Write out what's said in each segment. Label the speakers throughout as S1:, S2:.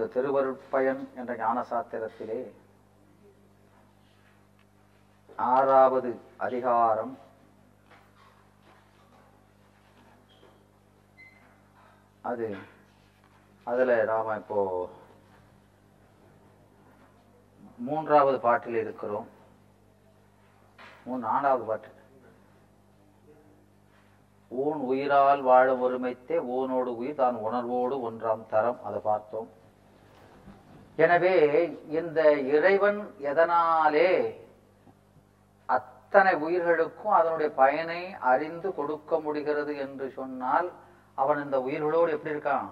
S1: இந்த திருவருட்பயன் என்ற ஞான சாத்திரத்திலே ஆறாவது அதிகாரம் அது அதுல நாம இப்போ மூன்றாவது பாட்டில் இருக்கிறோம். மூணு நாலாவது பாட்டு. ஊன் உயிரால் வாழும் ஒருமைத்தே ஊனோடு உயிர் தான் உணர்வோடு ஒன்றாம் தரம் அதை பார்த்தோம். எனவே இந்த இறைவன் எதனாலே அத்தனை உயிர்களுக்கும் அதனுடைய பயனை அறிந்து கொடுக்க முடிகிறது என்று சொன்னால் அவன் இந்த உயிர்களோடு எப்படி இருக்கான்?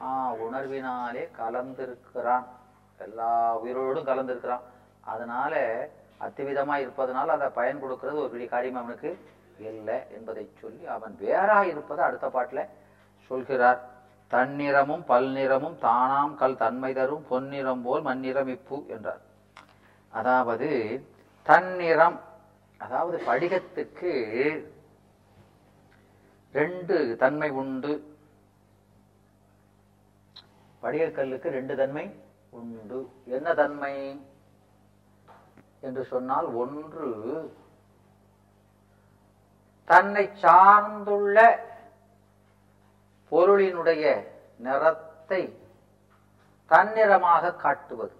S1: ஆஹ் உணர்வினாலே கலந்திருக்கிறான். எல்லா உயிரோடும் கலந்திருக்கிறான். அதனால அத்திவிதமா இருப்பதனால அதை பயன் கொடுக்கிறது ஒரு பெரிய காரியம் அவனுக்கு இல்லை என்பதை சொல்லி அவன் வேறாக இருப்பதை அடுத்த பாட்டுல சொல்கிறார். தன்னிறமும் பல்நிறமும் தானாம் கல் தன்மை தரும் பொன்னிறம் போல் மண்ணிறம் இப்பு என்றார். அதாவது தன்னிறம் அதாவது படிகத்துக்கு ரெண்டு தன்மை உண்டு. படிகக்கல்லுக்கு ரெண்டு தன்மை உண்டு. என்ன தன்மை? என்று சொன்னால் ஒன்று தன்னை சார்ந்துள்ள பொருளினுடைய நிறத்தை தன்னிறமாக காட்டுவது.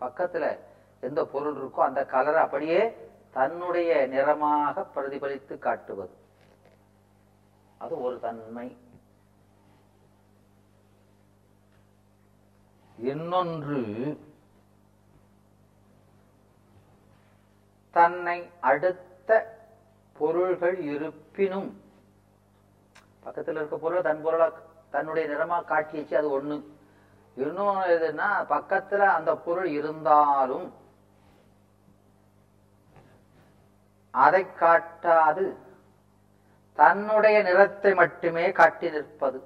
S1: பக்கத்துல எந்த பொருள் இருக்கோ அந்த கலரை அப்படியே தன்னுடைய நிறமாக பிரதிபலித்து காட்டுவது. அது ஒரு தன்மை. இன்னொன்று தன்னை அடுத்த பொருள்கள் இருப்பினும் பக்கத்துல இருக்க பொருளை தன் பொருளா தன்னுடைய நிறமா காட்டியச்சு அது ஒண்ணு. இன்னொன்னு எதுன்னா பக்கத்துல அந்த பொருள் இருந்தாலும் அதை காட்டாது. தன்னுடைய நிறத்தை மட்டுமே காட்டி நிற்பது.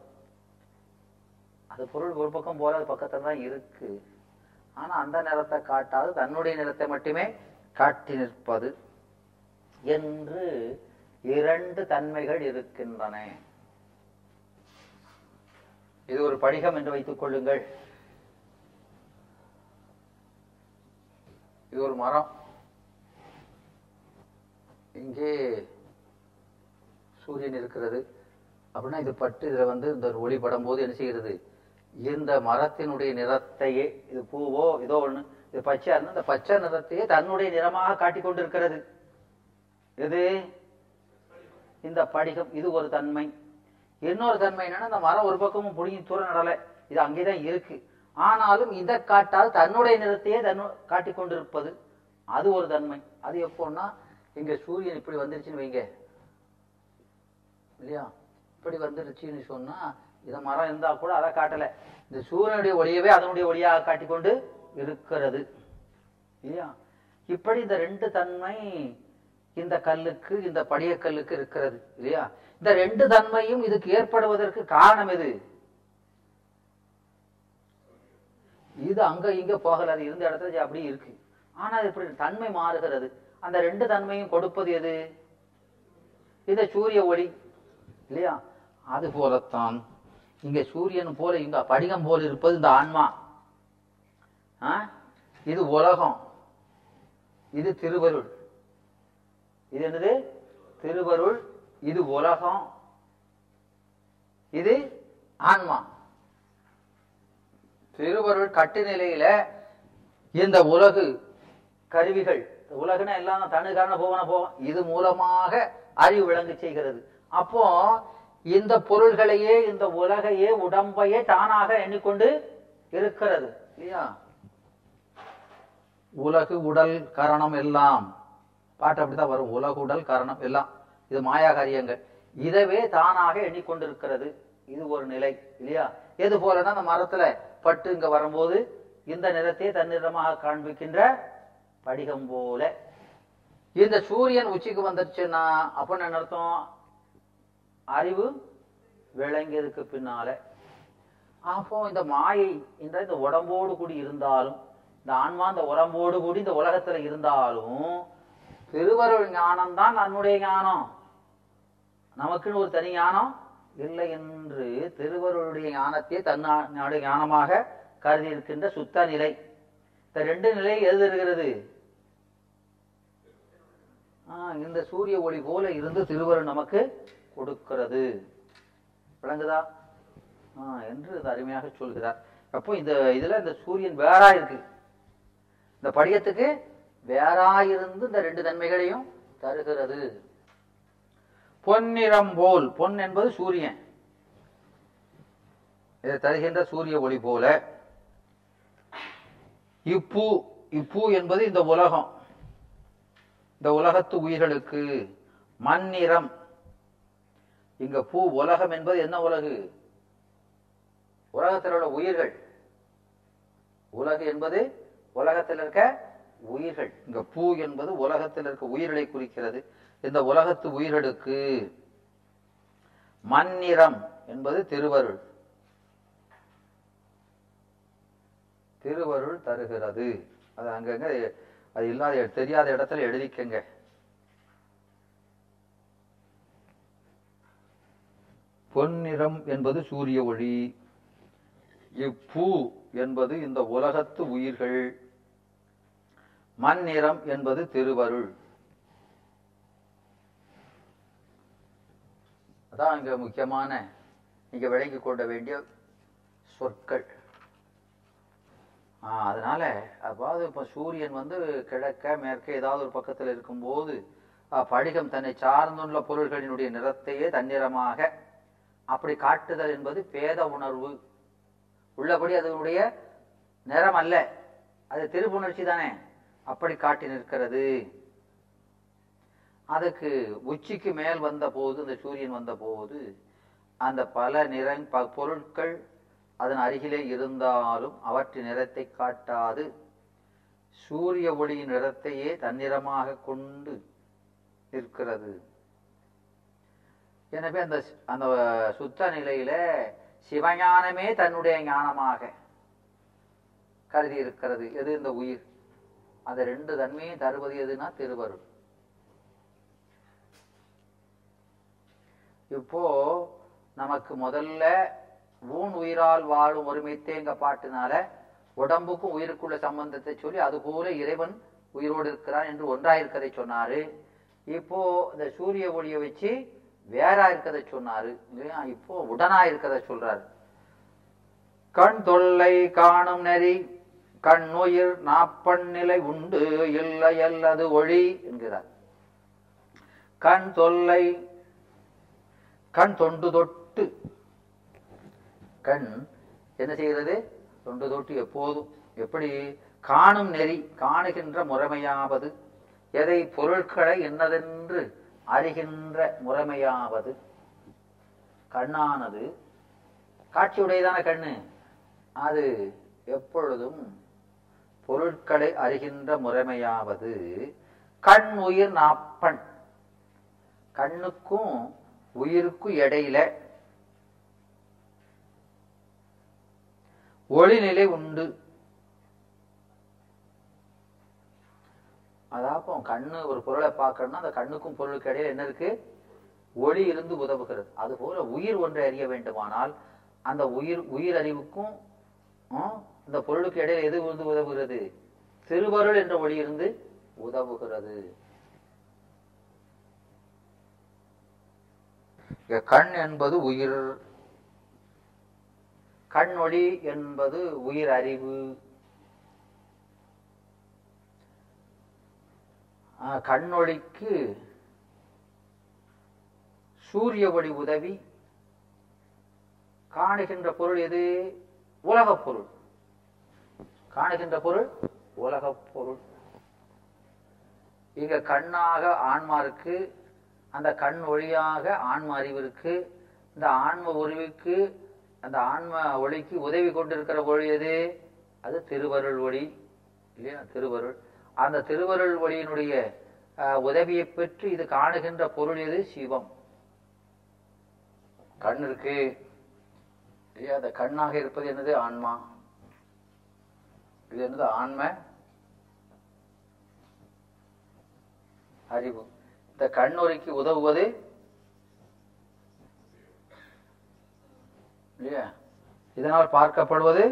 S1: அது பொருள் ஒரு பக்கம் போல அது பக்கத்துல தான் இருக்கு. ஆனா அந்த நிறத்தை காட்டாது தன்னுடைய நிறத்தை மட்டுமே காட்டி நிற்பது என்று இரண்டு தன்மைகள் இருக்கின்றன. இது ஒரு படிகம் என்று வைத்துக் கொள்ளுங்கள். இது ஒரு மரம். இங்கே சூரியன் இருக்கிறது. அப்படின்னா இது பட்டு இதுல வந்து இந்த ஒளி படும் போது என்ன செய்கிறது? இந்த மரத்தினுடைய நிறத்தையே இது பூவோ இதோ ஒண்ணு இது பச்சையா இருந்தால் இந்த பச்சை நிறத்தையே தன்னுடைய நிறமாக காட்டிக் கொண்டிருக்கிறது. எது? இந்த படிகம். இது ஒரு தன்மை. இன்னொரு தன்மை என்னன்னா இந்த மரம் ஒரு பக்கமும் புடிங்கி தூர நடல. இது அங்கேதான் இருக்கு. ஆனாலும் இதை காட்டால் தன்னுடைய நிறத்தையே தன்னு காட்டிக் கொண்டிருப்பது அது ஒரு தன்மை. அது எப்போன்னா இங்க சூரியன் இப்படி வந்துருச்சுன்னு வைங்க. இல்லையா? இப்படி வந்துருச்சுன்னு சொன்னா இந்த மரம் இருந்தா கூட அதை காட்டல. இந்த சூரியனுடைய ஒளியவே அதனுடைய ஒளியாக காட்டிக்கொண்டு இருக்கிறது. இல்லையா? இப்படி இந்த ரெண்டு தன்மை இந்த கல்லுக்கு இந்த படிய கல்லுக்கு இருக்கிறது. இல்லையா? இந்த ரெண்டு தன்மையும் இதுக்கு ஏற்படுவதற்கு காரணம் எது? இது அங்க இங்க போகல அது இருந்த இடத்துல அப்படி இருக்கு. ஆனா அது இப்படி தன்மை மாறுகிறது. அந்த ரெண்டு தன்மையும் கொடுப்பது எது? இந்த சூரிய ஒளி. இல்லையா? அது போலத்தான். இங்க சூரியன் போல இங்க படிகம் போல இருப்பது இந்த ஆன்மா. இது உலகம். இது திருவருள். இது என்னது? திருவருள் இது உலகம் இது ஆன்மா. திருவருள் கட்டு நிலையில இந்த உலகு கருவிகள் உலகுனா எல்லாம் தனு காரண போவன போவோம் இது மூலமாக அறிவு விளங்கு செய்கிறது. அப்போ இந்த பொருள்களையே இந்த உலகையே உடம்பையே தானாக எண்ணிக்கொண்டு இருக்கிறது. இல்லையா? உலகு உடல் கரணம் எல்லாம். பாட்டு அப்படித்தான் வரும். உலகு உடல் கரணம் எல்லாம். இது மாயா காரியங்கள் இதவே தானாக எண்ணிக்கொண்டிருக்கிறது. இது ஒரு நிலை இல்லையா? எது போலன்னா அந்த மரத்துல பட்டு இங்க வரும்போது இந்த நிறத்தை தன்னிறமாக காண்பிக்கின்ற படிகம் போல. இந்த சூரியன் உச்சிக்கு வந்துருச்சுன்னா அப்ப என்ன அர்த்தம்? அறிவு விளங்கியதுக்கு பின்னால. அப்போ இந்த மாயை என்ற இந்த உடம்போடு கூடி இருந்தாலும் இந்த ஆன்மா இந்த உடம்போடு கூடி இந்த உலகத்துல இருந்தாலும் திருவருள் ஞானம் தான் நம்முடைய ஞானம். நமக்குன்னு ஒரு தனி ஞானம் இல்லை என்று திருவருடைய ஞானத்தை தன்னாடு ஞானமாக கருதி இருக்கின்ற சுத்த நிலை. இந்த ரெண்டு நிலை எது இருக்கிறது? ஆஹ் இந்த சூரிய ஒளி போல இருந்து திருவருள் நமக்கு கொடுக்கிறது. விளங்குதா? என்று அருமையாக சொல்கிறார். அப்போ இந்த இதுல இந்த சூரியன் வேறா இருக்கு. இந்த படியத்துக்கு வேறா இருந்து இந்த ரெண்டு தன்மைகளையும் தருகிறது. பொன்னிறம் போல். பொன் என்பது சூரியன். இதை தருகின்ற சூரிய ஒளி போல. இப்பூ இப்பூ என்பது இந்த உலகம். இந்த உலகத்து உயிர்களுக்கு மண்ணிறம். இங்க பூ உலகம் என்பது என்ன உலகு? உலகத்தில் உள்ள உயிர்கள். உலகு என்பது உலகத்தில் இருக்க உயிர்கள். இங்க பூ என்பது உலகத்தில் இருக்க உயிர்களை குறிக்கிறது. இந்த உலகத்து உயிர்களுக்கு மண்ணிறம் என்பது திருவருள். திருவருள் தருகிறது. அது அங்கங்க அது இல்லாத தெரியாத இடத்துல எழுதிக்கங்க. பொன்னிறம் என்பது சூரிய ஒளி இப்பூ என்பது இந்த உலகத்து உயிர்கள் மண்ணிறம் என்பது திருவருள். அதான் இங்கே முக்கியமான இங்கே விளங்கி கொள்ள வேண்டிய சொற்கள். ஆ, அதனால அதாவது இப்போ சூரியன் வந்து கிழக்க மேற்கே ஏதாவது ஒரு பக்கத்தில் இருக்கும்போது படிகம் தன்னை சார்ந்துள்ள பொருள்களினுடைய நிறத்தையே தன்னிறமாக அப்படி காட்டுதல் என்பது பேத உணர்வு. உள்ளபடி அதனுடைய நிறம் அல்ல. அது திருப்புணர்ச்சி தானே. அப்படி காட்டி நிற்கிறது. அதுக்கு உச்சிக்கு மேல் வந்த போது இந்த சூரியன் வந்த போது அந்த பல நிற ப- பொருட்கள் அதன் அருகிலே இருந்தாலும் அவற்றின் நிறத்தை காட்டாது. சூரிய ஒளியின் நிறத்தையே தன்னிறமாக கொண்டு இருக்கிறது எனவே அந்த அந்த சுத்த நிலையில சிவஞானமே தன்னுடைய ஞானமாக கருதி இருக்கிறது. எது இந்த உயிர்? அந்த ரெண்டு தன்மையும் தருவது எதுனா திருவருள். இப்போ நமக்கு முதல்ல ஊன் உயிரால் வாழும் ஒருமைத்தேங்க பாட்டுனால உடம்புக்கும் உயிருக்குள்ள சம்பந்தத்தை சொல்லி அது போல இறைவன் உயிரோடு இருக்கிறான் என்று ஒன்றாயிருக்கதை சொன்னாரு. இப்போ இந்த சூரிய ஒளியை வச்சு வேறா இருக்கதை சொன்னாரு. இல்லையா? இப்போ உடனா இருக்கதை சொல்றாரு. கண் தொல்லை காணும் நெறி கண்ணுயிர் நாப்பண் நிலை உண்டு இல்லை அல்லது ஒளி என்கிறார். கண் தொல்லை கண் தொண்டு தொட்டு. கண் என்ன செய்கிறது? தொண்டு தொட்டு எப்போதும். எப்படி? காணும் நெறி காணுகின்ற முறைமையாவது. எதை பொருட்களை என்னதென்று அறிகின்ற முறைமையாவது. கண்ணானது காட்சியுடையதான கண்ணு. அது எப்பொழுதும் பொருட்களை அறிகின்ற முறைமையாவது. கண் உயிர் நாப்பண் கண்ணுக்கும் உயிருக்கும் இடையில ஒளிநிலை உண்டு. அதாப்போ கண்ணு ஒரு பொருளை பார்க்கணும்னா அந்த கண்ணுக்கும் பொருளுக்கு இடையில என்ன இருக்கு? ஒளி இருந்து உதவுகிறது. அது போல உயிர் ஒன்றை அறிய வேண்டுமானால் அந்த உயிர் உயிர் அறிவுக்கும் இந்த பொருளுக்கு இடையில எது இருந்து உதவுகிறது? திருவருள் என்ற ஒளி இருந்து உதவுகிறது. கண் என்பது உயிர். கண் ஒளி என்பது உயிர் அறிவு. கண்ணொளிக்கு சூரிய ஒளி உதவி. காணுகின்ற பொருள் எது? உலகப் பொருள். காணுகின்ற பொருள் உலகப் பொருள். இங்க கண்ணாக ஆன்மா இருக்கு அந்த கண் ஒளியாக ஆன்ம அறிவிற்கு இந்த ஆன்ம உருவிக்கு அந்த ஆன்ம ஒளிக்கு உதவி கொண்டிருக்கிற ஒளி எது? அது திருவருள் ஒளி. இல்லையா? திருவருள். அந்த திருவருள் ஒளியினுடைய உதவியை பெற்று இது காணுகின்ற பொருள் எது? சிவம். கண் இருக்கு. இல்லையா? அந்த கண்ணாக இருப்பது என்னது? ஆன்மா. இது என்னது? ஆன்ம அறிவு. இந்த கண்ணொலிக்கு உதவுவது இல்லையா? இதனால் பார்க்கப்படுவது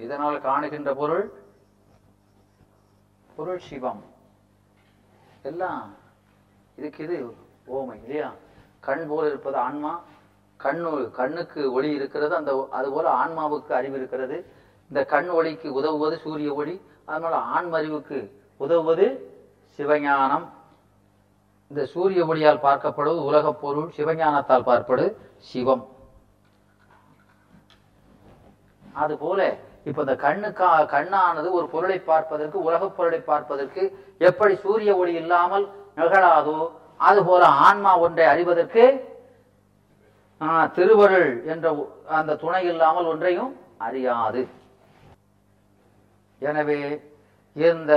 S1: இதனால் காணுகின்ற பொருள் பொருள் சிவம். எல்லாம் இதுக்கு இது ஓமை இல்லையா? கண் போல் இருப்பது ஆன்மா கண்ணு கண்ணுக்கு ஒளி இருக்கிறது அந்த அது போல ஆன்மாவுக்கு அறிவு இருக்கிறது. இந்த கண் ஒளிக்கு உதவுவது சூரிய ஒளி அதனால ஆன்மறிவுக்கு உதவுவது சிவஞானம். இந்த சூரிய ஒளியால் பார்க்கப்படுவது உலகப் பொருள் சிவஞானத்தால் பார்ப்பது சிவம். அதுபோல இப்ப இந்த கண்ணுக்கா கண்ணானது ஒரு பொருளை பார்ப்பதற்கு உலகப் பொருளை பார்ப்பதற்கு எப்படி சூரிய ஒளி இல்லாமல் நிகழாதோ அதுபோல ஆன்மா ஒன்றை அறிவதற்கு திருவருள் என்ற அந்த துணை இல்லாமல் ஒன்றையும் அறியாது. எனவே இந்த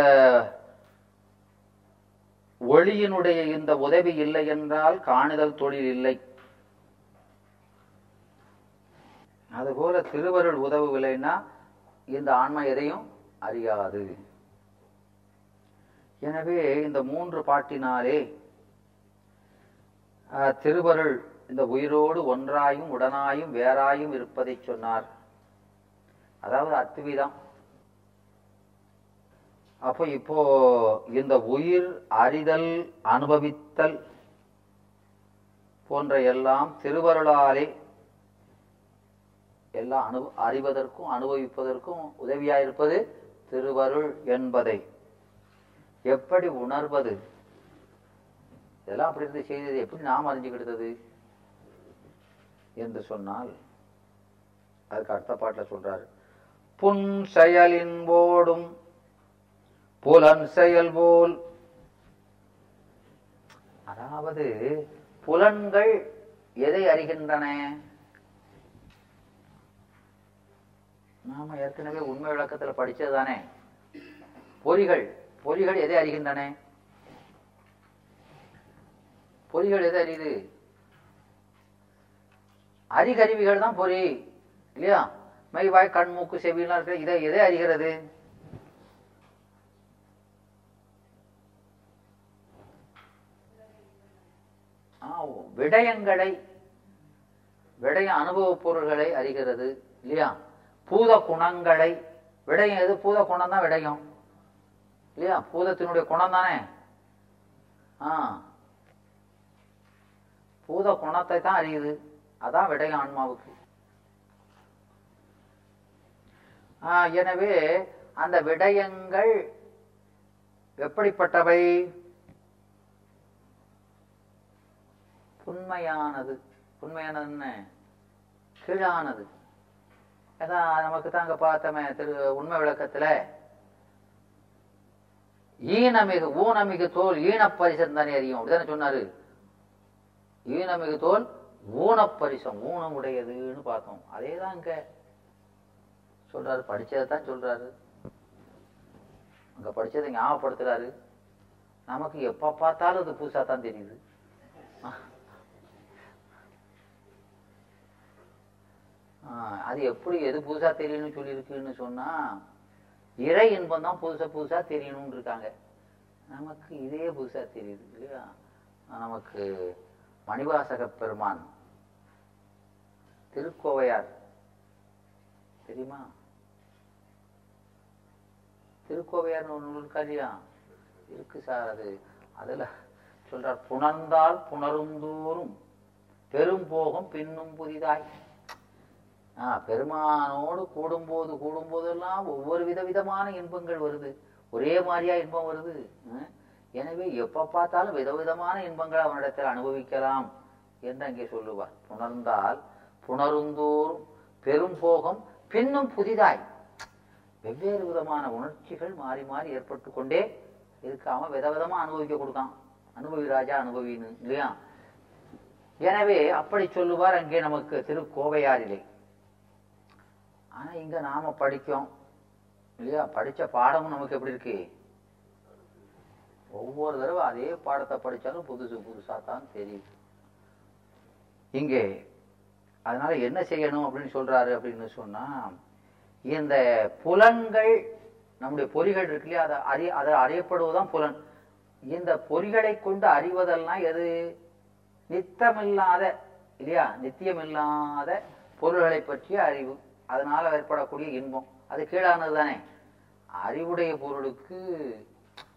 S1: ஒளியினுடைய இந்த உதவி இல்லை என்றால் காணுதல் தொழில் இல்லை. அதுபோல திருவருள் உதவவில்லைன்னா இந்த ஆன்மா எதையும் அறியாது. எனவே இந்த மூன்று பாட்டினாலே திருவருள் இந்த உயிரோடு ஒன்றாயும் உடனாயும் வேறாயும் இருப்பதை சொன்னார். அதாவது அத்விதம் அப்போ இப்போ இந்த உயிர் அறிதல் அனுபவித்தல் போன்ற எல்லாம் திருவருளாலே எல்லாம் அனு அறிவதற்கும் அனுபவிப்பதற்கும் உதவியாயிருப்பது திருவருள் என்பதை. எப்படி உணர்வது? இதெல்லாம் அப்படி இருந்து செய்தது எப்படி நாம் அறிஞ்சுக்கிடுத்தது என்று சொன்னால் அதுக்கு அடுத்த பாட்டில் சொல்றாரு. புன் செயலின் போடும் புலன் செயல் போல். அதாவது புலன்கள் எதை அறிகின்றன? நாம ஏற்கனவே உண்மை விளக்கத்துல படிச்சதுதானே. பொறிகள் பொறிகள் எதை அறிகின்றன? பொறிகள் எதை அறியுது? அறிகருவிகள் தான் பொறி இல்லையா? மெய்வாய் கண் மூக்கு செவிலாம் இருக்கிற இதை எதை அறிகிறது? விடயங்களை விடய அனுபவ பொருள்களை அறிகிறது இல்லையா? பூத குணங்களை விடயம் எது? பூத குணம் தான் விடயம் இல்லையா? பூதத்தினுடைய குணம் தானே ஆ. பூத குணத்தை தான் அறியுது. அதான் விடயம் ஆன்மாவுக்கு. ஆ, எனவே அந்த விடயங்கள் எப்படிப்பட்டவை? உண்மையானது உண்மையானது என்ன கீழானது. அதான் நமக்கு தாங்க பார்த்தோமே திரு உண்மை விளக்கத்துல. ஈனமிகு ஊனமிகு தோல் ஈனப்பரிசம் தானே அறியும் அப்படிதானே சொன்னாரு. ஈனமிகு தோல் ஊனப்பரிசம் ஊனம் உடையதுன்னு பார்த்தோம். அதேதான் இங்க சொல்றாரு. படிச்சதை தான் சொல்றாரு. அங்க படிச்சதை ஞாபகப்படுத்துறாரு. நமக்கு எப்ப பார்த்தாலும் அது புதுசா தான் தெரியுது. அது எப்படி எது புதுசா தெரியணும்னு சொல்லியிருக்குன்னு சொன்னா இறை இன்பம் தான் புதுசா புதுசா தெரியணும்னு இருக்காங்க. நமக்கு இதே புதுசா தெரியுது இல்லையா? நமக்கு மணிவாசக பெருமான் திருக்கோவையார் தெரியுமா? திருக்கோவையார்னு ஒன்று இருக்கா இல்லையா இருக்கு சார் அது. அதுல சொல்றார் புணர்ந்தால் புணருந்தோறும் பெரும் போகும் பின்னும் புதிதாய். பெருமானோடு கூடும்போது கூடும்போதெல்லாம் ஒவ்வொரு விதவிதமான இன்பங்கள் வருது. ஒரே மாதிரியா இன்பம் வருது. எனவே எப்ப பார்த்தாலும் விதவிதமான இன்பங்களை அவனிடத்தில் அனுபவிக்கலாம் என்று அங்கே சொல்லுவார். புணர்ந்தால் புணருந்தோறும் பெரும் போகம் பின்னும் புதிதாய். வெவ்வேறு விதமான உணர்ச்சிகள் மாறி மாறி ஏற்பட்டு கொண்டே இருக்காம விதவிதமா அனுபவிக்க கொடுத்தான் அனுபவி ராஜா அனுபவின்னு இல்லையா? எனவே அப்படி சொல்லுவார் அங்கே நமக்கு திருக்கோவையாரிலே. ஆனா இங்க நாம படிக்கோம் இல்லையா? படிச்ச பாடமும் நமக்கு எப்படி இருக்கு? ஒவ்வொரு தடவை அதே பாடத்தை படிச்சாலும் புதுசு புதுசாக தான் தெரியுது. இங்கே அதனால என்ன செய்யணும் அப்படின்னு சொல்றாரு அப்படின்னு சொன்னா இந்த புலன்கள் நம்முடைய பொறிகள் இருக்கு இல்லையா? அதை அறி அதை அறியப்படுவதுதான் புலன். இந்த பொறிகளை கொண்டு அறிவதெல்லாம் எது? நித்தமில்லாத இல்லையா? நித்தியமில்லாத பொருள்களை பற்றிய அறிவு. அதனால ஏற்படக்கூடிய இன்பம். அது கீழானது தானே. அறிவுடைய பொருளுக்கு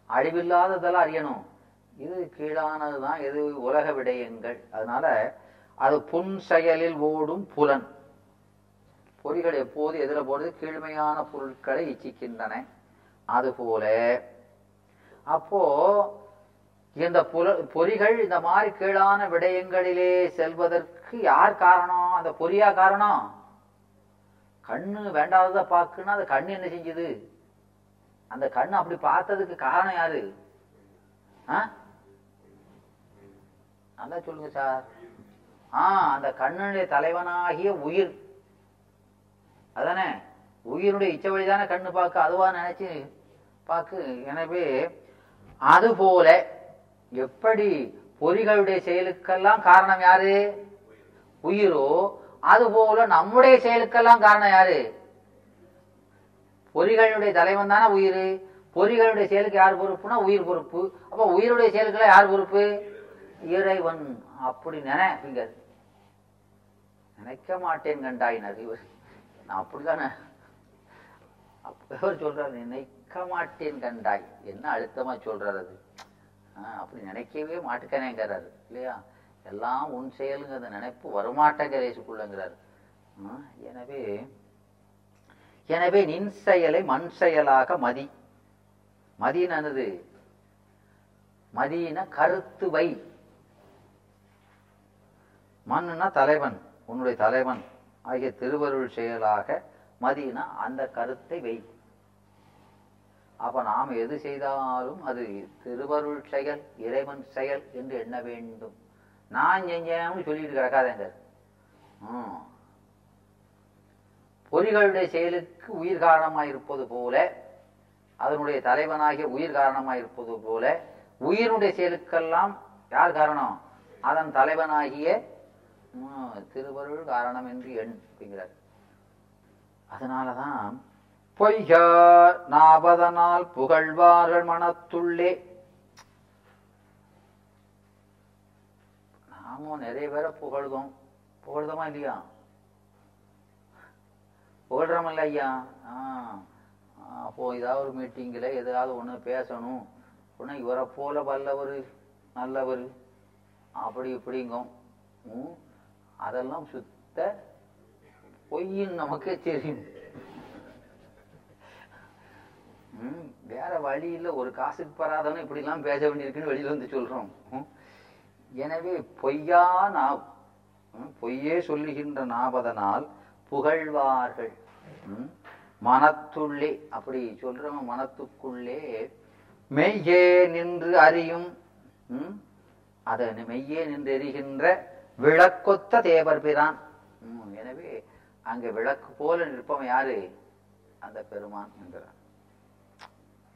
S1: அழிவில்லாததெல்லாம் அறியணும். இது கீழானது தான் இது உலக விடயங்கள். அதனால அது புன் செயலில் ஓடும் புலன். பொறிகள் எப்போது எதிர போடுறது கீழ்மையான பொருட்களை இச்சிக்கின்றன. அதுபோல அப்போ இந்த புல பொறிகள் இந்த மாதிரி கீழான விடயங்களிலே செல்வதற்கு யார் காரணம்? அந்த பொறியா காரணம்? கண்ணு வேண்டாததை பார்க்குன்னா அந்த கண்ணு என்ன செஞ்சது? அந்த கண்ணு அப்படி பார்த்ததுக்கு காரணம் யாரு? ஆ? நல்லா சொல்லுங்க சார். ஆ அந்த கண்ணுடைய தலைவனாகிய உயிர். அதானே? உயிருடைய இச்ச வழிதானே கண்ணு பார்க்க? அதுவா நினைச்சு பார்க்கு. எனவே அதுபோல எப்படி பொறிகளுடைய செயலுக்கெல்லாம் காரணம் யாரு? உயிரோ அதுபோல நம்முடைய செயலுக்கெல்லாம் காரணம் யாரு? பொறிகளுடைய தலைவன் தானே உயிர். பொறிகளுடைய செயலுக்கு யார் பொறுப்புனா உயிர் பொறுப்பு. அப்ப உயிருடைய செயலுக்கெல்லாம் யார் பொறுப்பு? இறைவன். அப்படி நினைப்பீங்க நினைக்க மாட்டேன் கண்டாயினர் இவர். நான் அப்படிதானே. அவர் சொல்றாரு நினைக்க மாட்டேன் கண்டாய். என்ன அழுத்தமா சொல்றாரு அது? ஆஹ் அப்படி நினைக்கவே மாட்டுக்கானேங்கிறாரு இல்லையா? எல்லாம் உன் செயலுங்கிற நினைப்பு வரமாட்டேங்கிறேசுக்குள்ளங்கிறாரு ஆஹ் எனவே எனவே நின் செயலை மண் செயலாக மதி. மதினது மதியின கருத்து வை. மண்ணுனா தலைவன் உன்னுடைய தலைவன். ஆகிய திருவருள் செயலாக மதினா அந்த கருத்தை வை. அப்ப நாம் எது செய்தாலும் அது திருவருள் செயல் இறைவன் செயல் என்று எண்ண வேண்டும். நான் செஞ்சேன்னு சொல்லிட்டு கிடக்காதேங்க. பொறிகளுடைய செயலுக்கு உயிர் காரணமாய் இருப்பது போல அதனுடைய தலைவனாகிய உயிர் காரணமாக இருப்பது போல உயிருடைய செயலுக்கெல்லாம் யார் காரணம்? அதன் தலைவனாகிய திருவருள் காரணம் என்று எண் அப்படிங்கிறார் அதனாலதான் பொய்யார் நாபதனால் புகழ்வார்கள் மனத்துள்ளே. நாமும் நிறைய பேரை புகழ்தோம் புகழ்தோமா இல்லையா? புகழ்றோமில்ல ஐயா? ஆ அப்போ ஏதாவது ஒரு மீட்டிங்கில் எதாவது ஒன்று பேசணும். உடனே இவரை போல வல்லவர் நல்லவர். அப்படி இப்படிங்கும். ம், அதெல்லாம் சுத்த பொய்ன்னு நமக்கே தெரியும். ம், வேற வழியில் ஒரு காசுக்கு பராதவன் இப்படிலாம் பேச வேண்டியிருக்குன்னு வெளியில் வந்து சொல்கிறோம் ம். எனவே பொய்யா நாவ் பொய்யே சொல்லுகின்ற நாபதனால் புகழ்வார்கள். மனத்துள்ளே அப்படி சொல்றவன் மனத்துக்குள்ளே மெய்யே நின்று அறியும் ம், அதை மெய்யே நின்று எரிகின்ற விளக்கொத்த தேவர் பிரான். எனவே அங்க விளக்கு போல நிற்பவன் யாரு? அந்த பெருமான் என்கிறான்.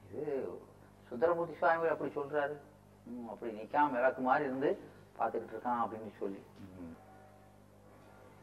S1: இது சுந்தரமூர்த்தி சுவாமிகள் அப்படி சொல்றாரு. அப்படி நிக்காம விளக்கு மாதிரி இருந்து பார்த்துக்கிட்டு இருக்கான் அப்படின்னு சொல்லி.